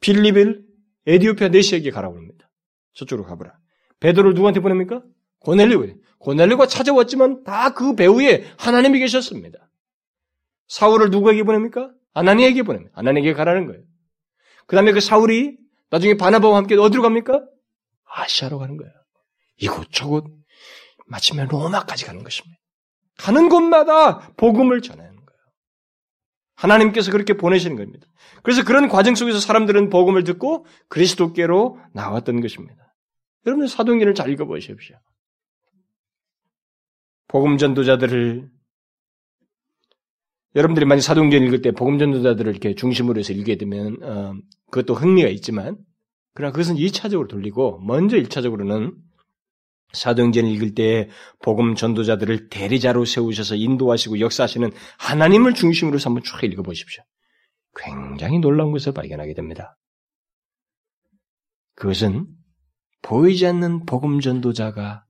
빌리빌 에디오피아 네시에게 가라고 합니다. 저쪽으로 가보라. 베드로를 누구한테 보냅니까? 고넬료, 고넬료가 찾아왔지만 다 그 배후에 하나님이 계셨습니다. 사울을 누구에게 보냅니까? 아나니에게 보냅니다. 아나니에게 가라는 거예요. 그 다음에 그 사울이 나중에 바나바와 함께 어디로 갑니까? 아시아로 가는 거예요. 이곳저곳 마침내 로마까지 가는 것입니다. 가는 곳마다 복음을 전하는 거예요. 하나님께서 그렇게 보내시는 겁니다. 그래서 그런 과정 속에서 사람들은 복음을 듣고 그리스도께로 나왔던 것입니다. 여러분들 사도행전을 잘 읽어보십시오. 복음 전도자들을 여러분들이 만약 사도행전 읽을 때 복음 전도자들을 이렇게 중심으로 해서 읽게 되면 어, 그것도 흥미가 있지만 그러나 그것은 2차적으로 돌리고 먼저 1차적으로는 사도행전을 읽을 때 복음 전도자들을 대리자로 세우셔서 인도하시고 역사하시는 하나님을 중심으로 해서 한번 쭉 읽어보십시오. 굉장히 놀라운 것을 발견하게 됩니다. 그것은 보이지 않는 복음 전도자가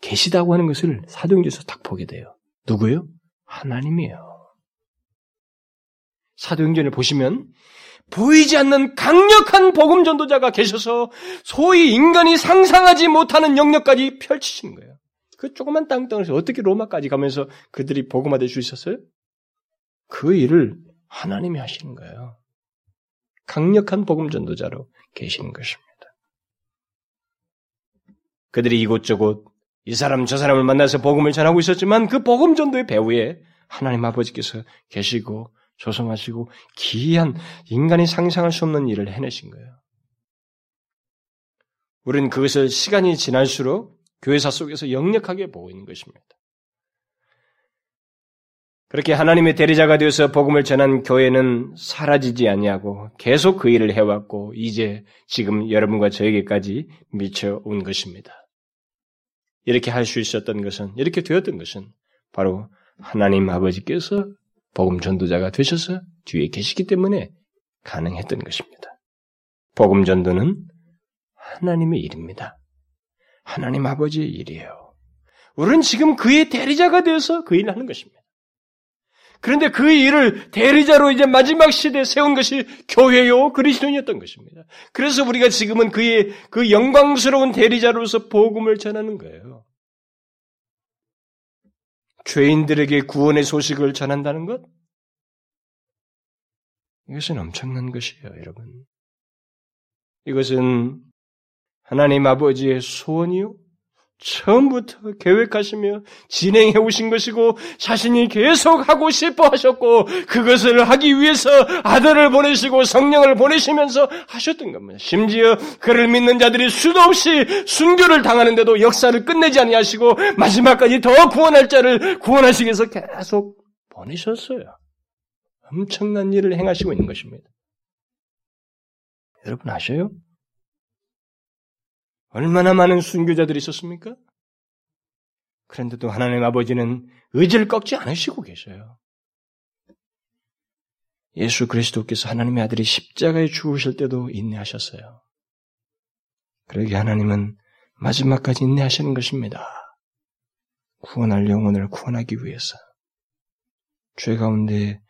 계시다고 하는 것을 사도행전에서 딱 보게 돼요. 누구요? 하나님이에요. 사도행전을 보시면 보이지 않는 강력한 복음 전도자가 계셔서 소위 인간이 상상하지 못하는 영역까지 펼치신 거예요. 그 조그만 땅덩어리에서 어떻게 로마까지 가면서 그들이 복음화 될수 있었어요? 그 일을 하나님이 하시는 거예요. 강력한 복음 전도자로 계시는 것입니다. 그들이 이곳저곳 이 사람 저 사람을 만나서 복음을 전하고 있었지만 그 복음 전도의 배후에 하나님 아버지께서 계시고 조성하시고 기이한 인간이 상상할 수 없는 일을 해내신 거예요. 우리는 그것을 시간이 지날수록 교회사 속에서 역력하게 보고 있는 것입니다. 그렇게 하나님의 대리자가 되어서 복음을 전한 교회는 사라지지 아니하고 계속 그 일을 해왔고 이제 지금 여러분과 저에게까지 미쳐온 것입니다. 이렇게 할 수 있었던 것은 이렇게 되었던 것은 바로 하나님 아버지께서 복음 전도자가 되셔서 뒤에 계시기 때문에 가능했던 것입니다. 복음 전도는 하나님의 일입니다. 하나님 아버지의 일이에요. 우리는 지금 그의 대리자가 되어서 그 일을 하는 것입니다. 그런데 그 일을 대리자로 이제 마지막 시대에 세운 것이 교회요 그리스도인이었던 것입니다. 그래서 우리가 지금은 그의 그 영광스러운 대리자로서 복음을 전하는 거예요. 죄인들에게 구원의 소식을 전한다는 것? 이것은 엄청난 것이에요, 여러분. 이것은 하나님 아버지의 소원이요? 처음부터 계획하시며 진행해 오신 것이고 자신이 계속 하고 싶어 하셨고 그것을 하기 위해서 아들을 보내시고 성령을 보내시면서 하셨던 겁니다. 심지어 그를 믿는 자들이 수도 없이 순교를 당하는데도 역사를 끝내지 아니하시고 마지막까지 더 구원할 자를 구원하시기 위해서 계속 보내셨어요. 엄청난 일을 행하시고 있는 것입니다. 여러분 아셔요? 얼마나 많은 순교자들이 있었습니까? 그런데도 하나님 아버지는 의지를 꺾지 않으시고 계셔요. 예수 그리스도께서 하나님의 아들이 십자가에 죽으실 때도 인내하셨어요. 그러게 하나님은 마지막까지 인내하시는 것입니다. 구원할 영혼을 구원하기 위해서. 죄 가운데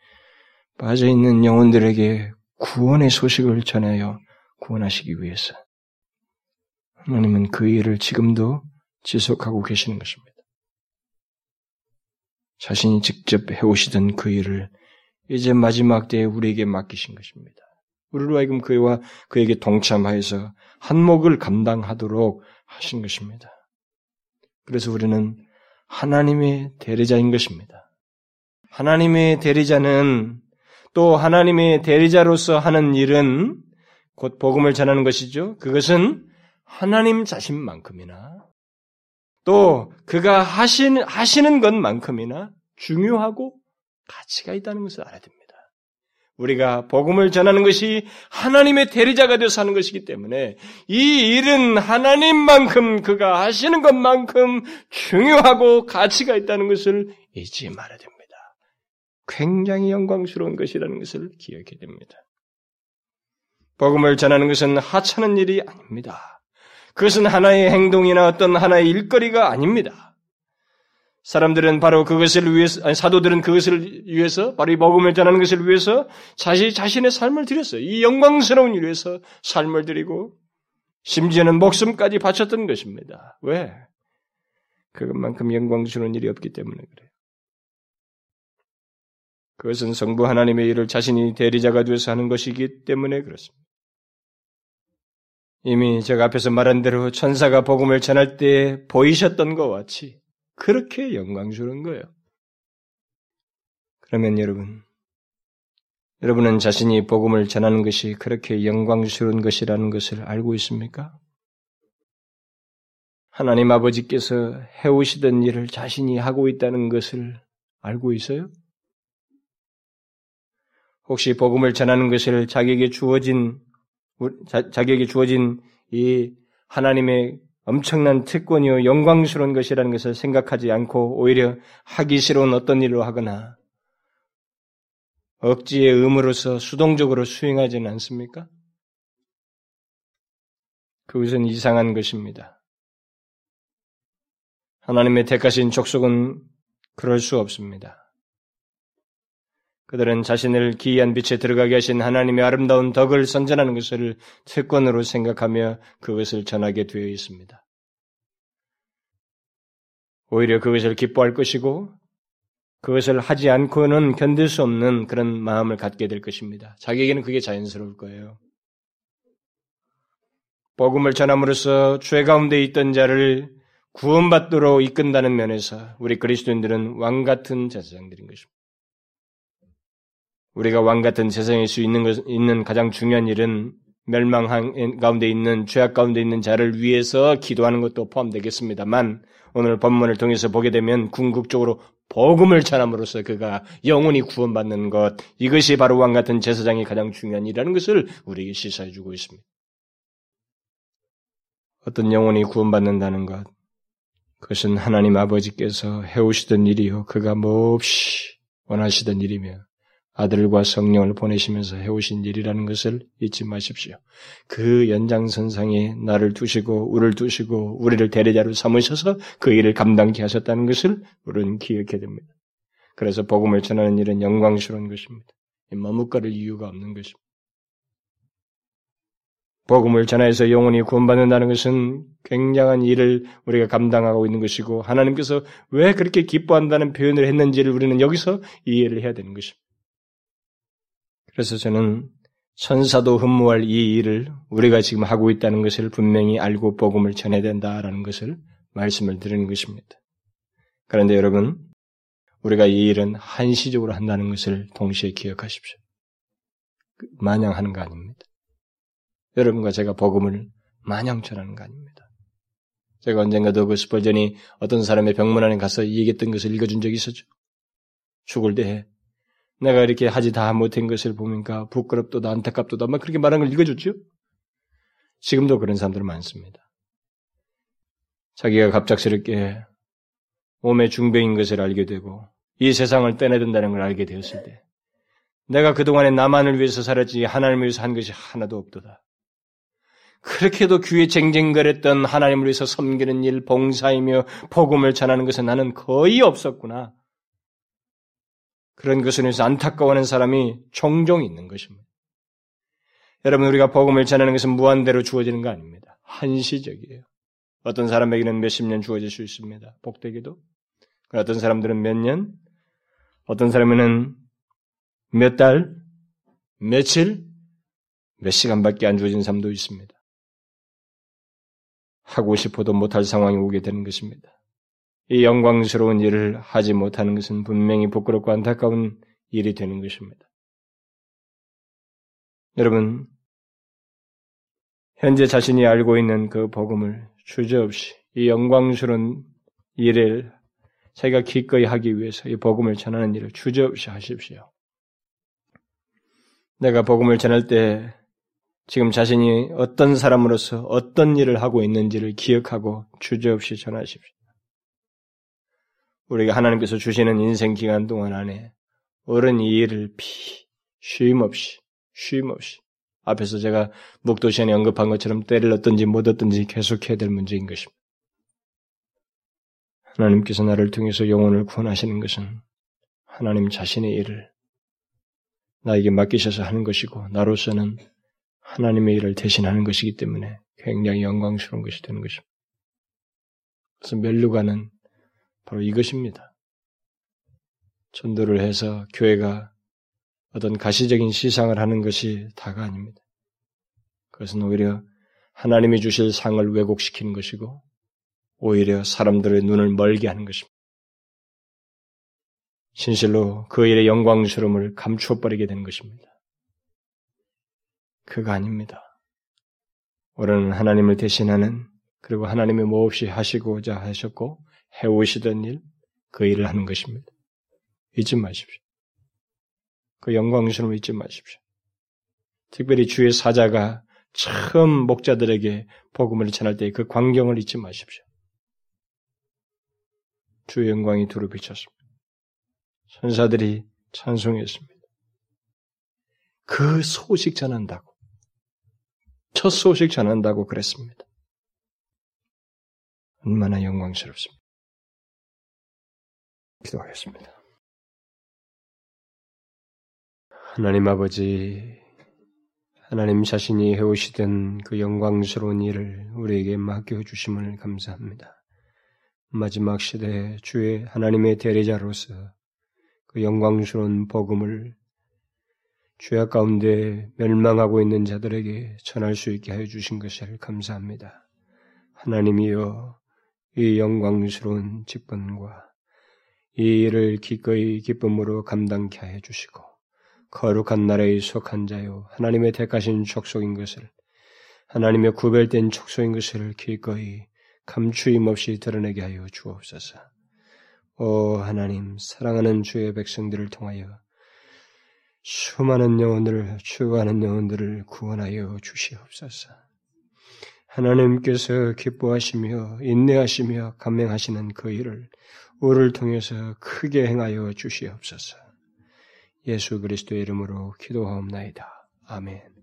빠져 있는 영혼들에게 구원의 소식을 전하여 구원하시기 위해서. 하나님은 그 일을 지금도 지속하고 계시는 것입니다. 자신이 직접 해오시던 그 일을 이제 마지막 때에 우리에게 맡기신 것입니다. 우리로 하여금 그와 그에게 동참하여서 한몫을 감당하도록 하신 것입니다. 그래서 우리는 하나님의 대리자인 것입니다. 하나님의 대리자는 또 하나님의 대리자로서 하는 일은 곧 복음을 전하는 것이죠. 그것은 하나님 자신만큼이나 또 그가 하신, 하시는 것만큼이나 중요하고 가치가 있다는 것을 알아야 됩니다. 우리가 복음을 전하는 것이 하나님의 대리자가 되어서 하는 것이기 때문에 이 일은 하나님만큼 그가 하시는 것만큼 중요하고 가치가 있다는 것을 잊지 말아야 됩니다. 굉장히 영광스러운 것이라는 것을 기억해야 됩니다. 복음을 전하는 것은 하찮은 일이 아닙니다. 그것은 하나의 행동이나 어떤 하나의 일거리가 아닙니다. 사람들은 바로 그것을 위해서, 아니, 사도들은 그것을 위해서, 바로 이 복음을 전하는 것을 위해서 자신, 자신의 삶을 드렸어요. 이 영광스러운 일 위해서 삶을 드리고, 심지어는 목숨까지 바쳤던 것입니다. 왜? 그것만큼 영광스러운 일이 없기 때문에 그래요. 그것은 성부 하나님의 일을 자신이 대리자가 되어서 하는 것이기 때문에 그렇습니다. 이미 제가 앞에서 말한 대로 천사가 복음을 전할 때 보이셨던 것 같이 그렇게 영광스러운 거예요. 그러면 여러분, 여러분은 자신이 복음을 전하는 것이 그렇게 영광스러운 것이라는 것을 알고 있습니까? 하나님 아버지께서 해오시던 일을 자신이 하고 있다는 것을 알고 있어요? 혹시 복음을 전하는 것을 자기에게 주어진 자, 자기에게 주어진 이 하나님의 엄청난 특권이요 영광스러운 것이라는 것을 생각하지 않고 오히려 하기 싫은 어떤 일로 하거나 억지의 의무로서 수동적으로 수행하지는 않습니까? 그것은 이상한 것입니다. 하나님의 택하신 족속은 그럴 수 없습니다. 그들은 자신을 기이한 빛에 들어가게 하신 하나님의 아름다운 덕을 선전하는 것을 특권으로 생각하며 그것을 전하게 되어 있습니다. 오히려 그것을 기뻐할 것이고 그것을 하지 않고는 견딜 수 없는 그런 마음을 갖게 될 것입니다. 자기에게는 그게 자연스러울 거예요. 복음을 전함으로써 죄 가운데 있던 자를 구원받도록 이끈다는 면에서 우리 그리스도인들은 왕 같은 제사장들인 것입니다. 우리가 왕 같은 세상일 수 있는 것, 있는 가장 중요한 일은 멸망 가운데 있는 죄악 가운데 있는 자를 위해서 기도하는 것도 포함되겠습니다만 오늘 본문을 통해서 보게 되면 궁극적으로 복음을 전함으로써 그가 영원히 구원받는 것 이것이 바로 왕 같은 제사장이 가장 중요한 일이라는 것을 우리에게 시사해 주고 있습니다. 어떤 영혼이 구원받는다는 것 그것은 하나님 아버지께서 해오시던 일이요 그가 몹시 원하시던 일이며 아들과 성령을 보내시면서 해오신 일이라는 것을 잊지 마십시오. 그 연장선상에 나를 두시고 우리를 두시고 우리를 대리자로 삼으셔서 그 일을 감당케 하셨다는 것을 우리는 기억해야 됩니다. 그래서 복음을 전하는 일은 영광스러운 것입니다. 머뭇거릴 이유가 없는 것입니다. 복음을 전해서 영혼이 구원받는다는 것은 굉장한 일을 우리가 감당하고 있는 것이고 하나님께서 왜 그렇게 기뻐한다는 표현을 했는지를 우리는 여기서 이해를 해야 되는 것입니다. 그래서 저는 천사도 흠모할 이 일을 우리가 지금 하고 있다는 것을 분명히 알고 복음을 전해야 된다라는 것을 말씀을 드리는 것입니다. 그런데 여러분, 우리가 이 일은 한시적으로 한다는 것을 동시에 기억하십시오. 마냥 하는 거 아닙니다. 여러분과 제가 복음을 마냥 전하는 거 아닙니다. 제가 언젠가도 그 스펄전이 어떤 사람의 병문 안에 가서 얘기했던 것을 읽어준 적이 있었죠. 죽을 때 내가 이렇게 하지 다 못한 것을 보니까 부끄럽도다 안타깝도다 막 그렇게 말한 걸 읽어줬죠. 지금도 그런 사람들 많습니다. 자기가 갑작스럽게 몸의 중병인 것을 알게 되고 이 세상을 떠나야 된다는 걸 알게 되었을 때 내가 그동안에 나만을 위해서 살았지 하나님을 위해서 한 것이 하나도 없도다. 그렇게도 귀에 쟁쟁거렸던 하나님을 위해서 섬기는 일, 봉사이며 복음을 전하는 것은 나는 거의 없었구나. 그런 것을 위해서 안타까워하는 사람이 종종 있는 것입니다. 여러분, 우리가 복음을 전하는 것은 무한대로 주어지는 거 아닙니다. 한시적이에요. 어떤 사람에게는 몇십 년 주어질 수 있습니다. 복되게도. 어떤 사람들은 몇 년, 어떤 사람에는 몇 달, 며칠, 몇 시간밖에 안 주어진 사람도 있습니다. 하고 싶어도 못할 상황이 오게 되는 것입니다. 이 영광스러운 일을 하지 못하는 것은 분명히 부끄럽고 안타까운 일이 되는 것입니다. 여러분, 현재 자신이 알고 있는 그 복음을 주저없이 이 영광스러운 일을 자기가 기꺼이 하기 위해서 이 복음을 전하는 일을 주저없이 하십시오. 내가 복음을 전할 때 지금 자신이 어떤 사람으로서 어떤 일을 하고 있는지를 기억하고 주저없이 전하십시오. 우리가 하나님께서 주시는 인생 기간 동안 안에 어른 이 일을 피, 쉼 없이, 쉼 없이. 앞에서 제가 목도 시간에 언급한 것처럼 때를 얻든지 못 얻든지 계속해야 될 문제인 것입니다. 하나님께서 나를 통해서 영혼을 구원하시는 것은 하나님 자신의 일을 나에게 맡기셔서 하는 것이고 나로서는 하나님의 일을 대신하는 것이기 때문에 굉장히 영광스러운 것이 되는 것입니다. 그래서 멸류관은 바로 이것입니다. 전도를 해서 교회가 어떤 가시적인 시상을 하는 것이 다가 아닙니다. 그것은 오히려 하나님이 주실 상을 왜곡시키는 것이고 오히려 사람들의 눈을 멀게 하는 것입니다. 진실로 그 일의 영광스러움을 감추어버리게 되는 것입니다. 그가 아닙니다. 우리는 하나님을 대신하는 그리고 하나님이 몹시 하시고자 하셨고 해오시던 일, 그 일을 하는 것입니다. 잊지 마십시오. 그 영광스러움 잊지 마십시오. 특별히 주의 사자가 처음 목자들에게 복음을 전할 때 그 광경을 잊지 마십시오. 주의 영광이 두루 비쳤습니다. 천사들이 찬송했습니다. 그 소식 전한다고. 첫 소식 전한다고 그랬습니다. 얼마나 영광스럽습니다. 기도하겠습니다. 하나님 아버지, 하나님 자신이 해오시던 그 영광스러운 일을 우리에게 맡겨주심을 감사합니다. 마지막 시대에 주의 하나님의 대리자로서 그 영광스러운 복음을 죄악 가운데 멸망하고 있는 자들에게 전할 수 있게 하여 주신 것을 감사합니다. 하나님이여 이 영광스러운 직분과 이 일을 기꺼이 기쁨으로 감당케 하여 주시고 거룩한 나라에 속한 자요 하나님의 택하신 족속인 것을 하나님의 구별된 족속인 것을 기꺼이 감추임 없이 드러내게 하여 주옵소서. 오 하나님 사랑하는 주의 백성들을 통하여 수많은 영혼들을 추구하는 영혼들을 구원하여 주시옵소서. 하나님께서 기뻐하시며 인내하시며 감명하시는 그 일을 우리를 통해서 크게 행하여 주시옵소서. 예수 그리스도의 이름으로 기도하옵나이다. 아멘.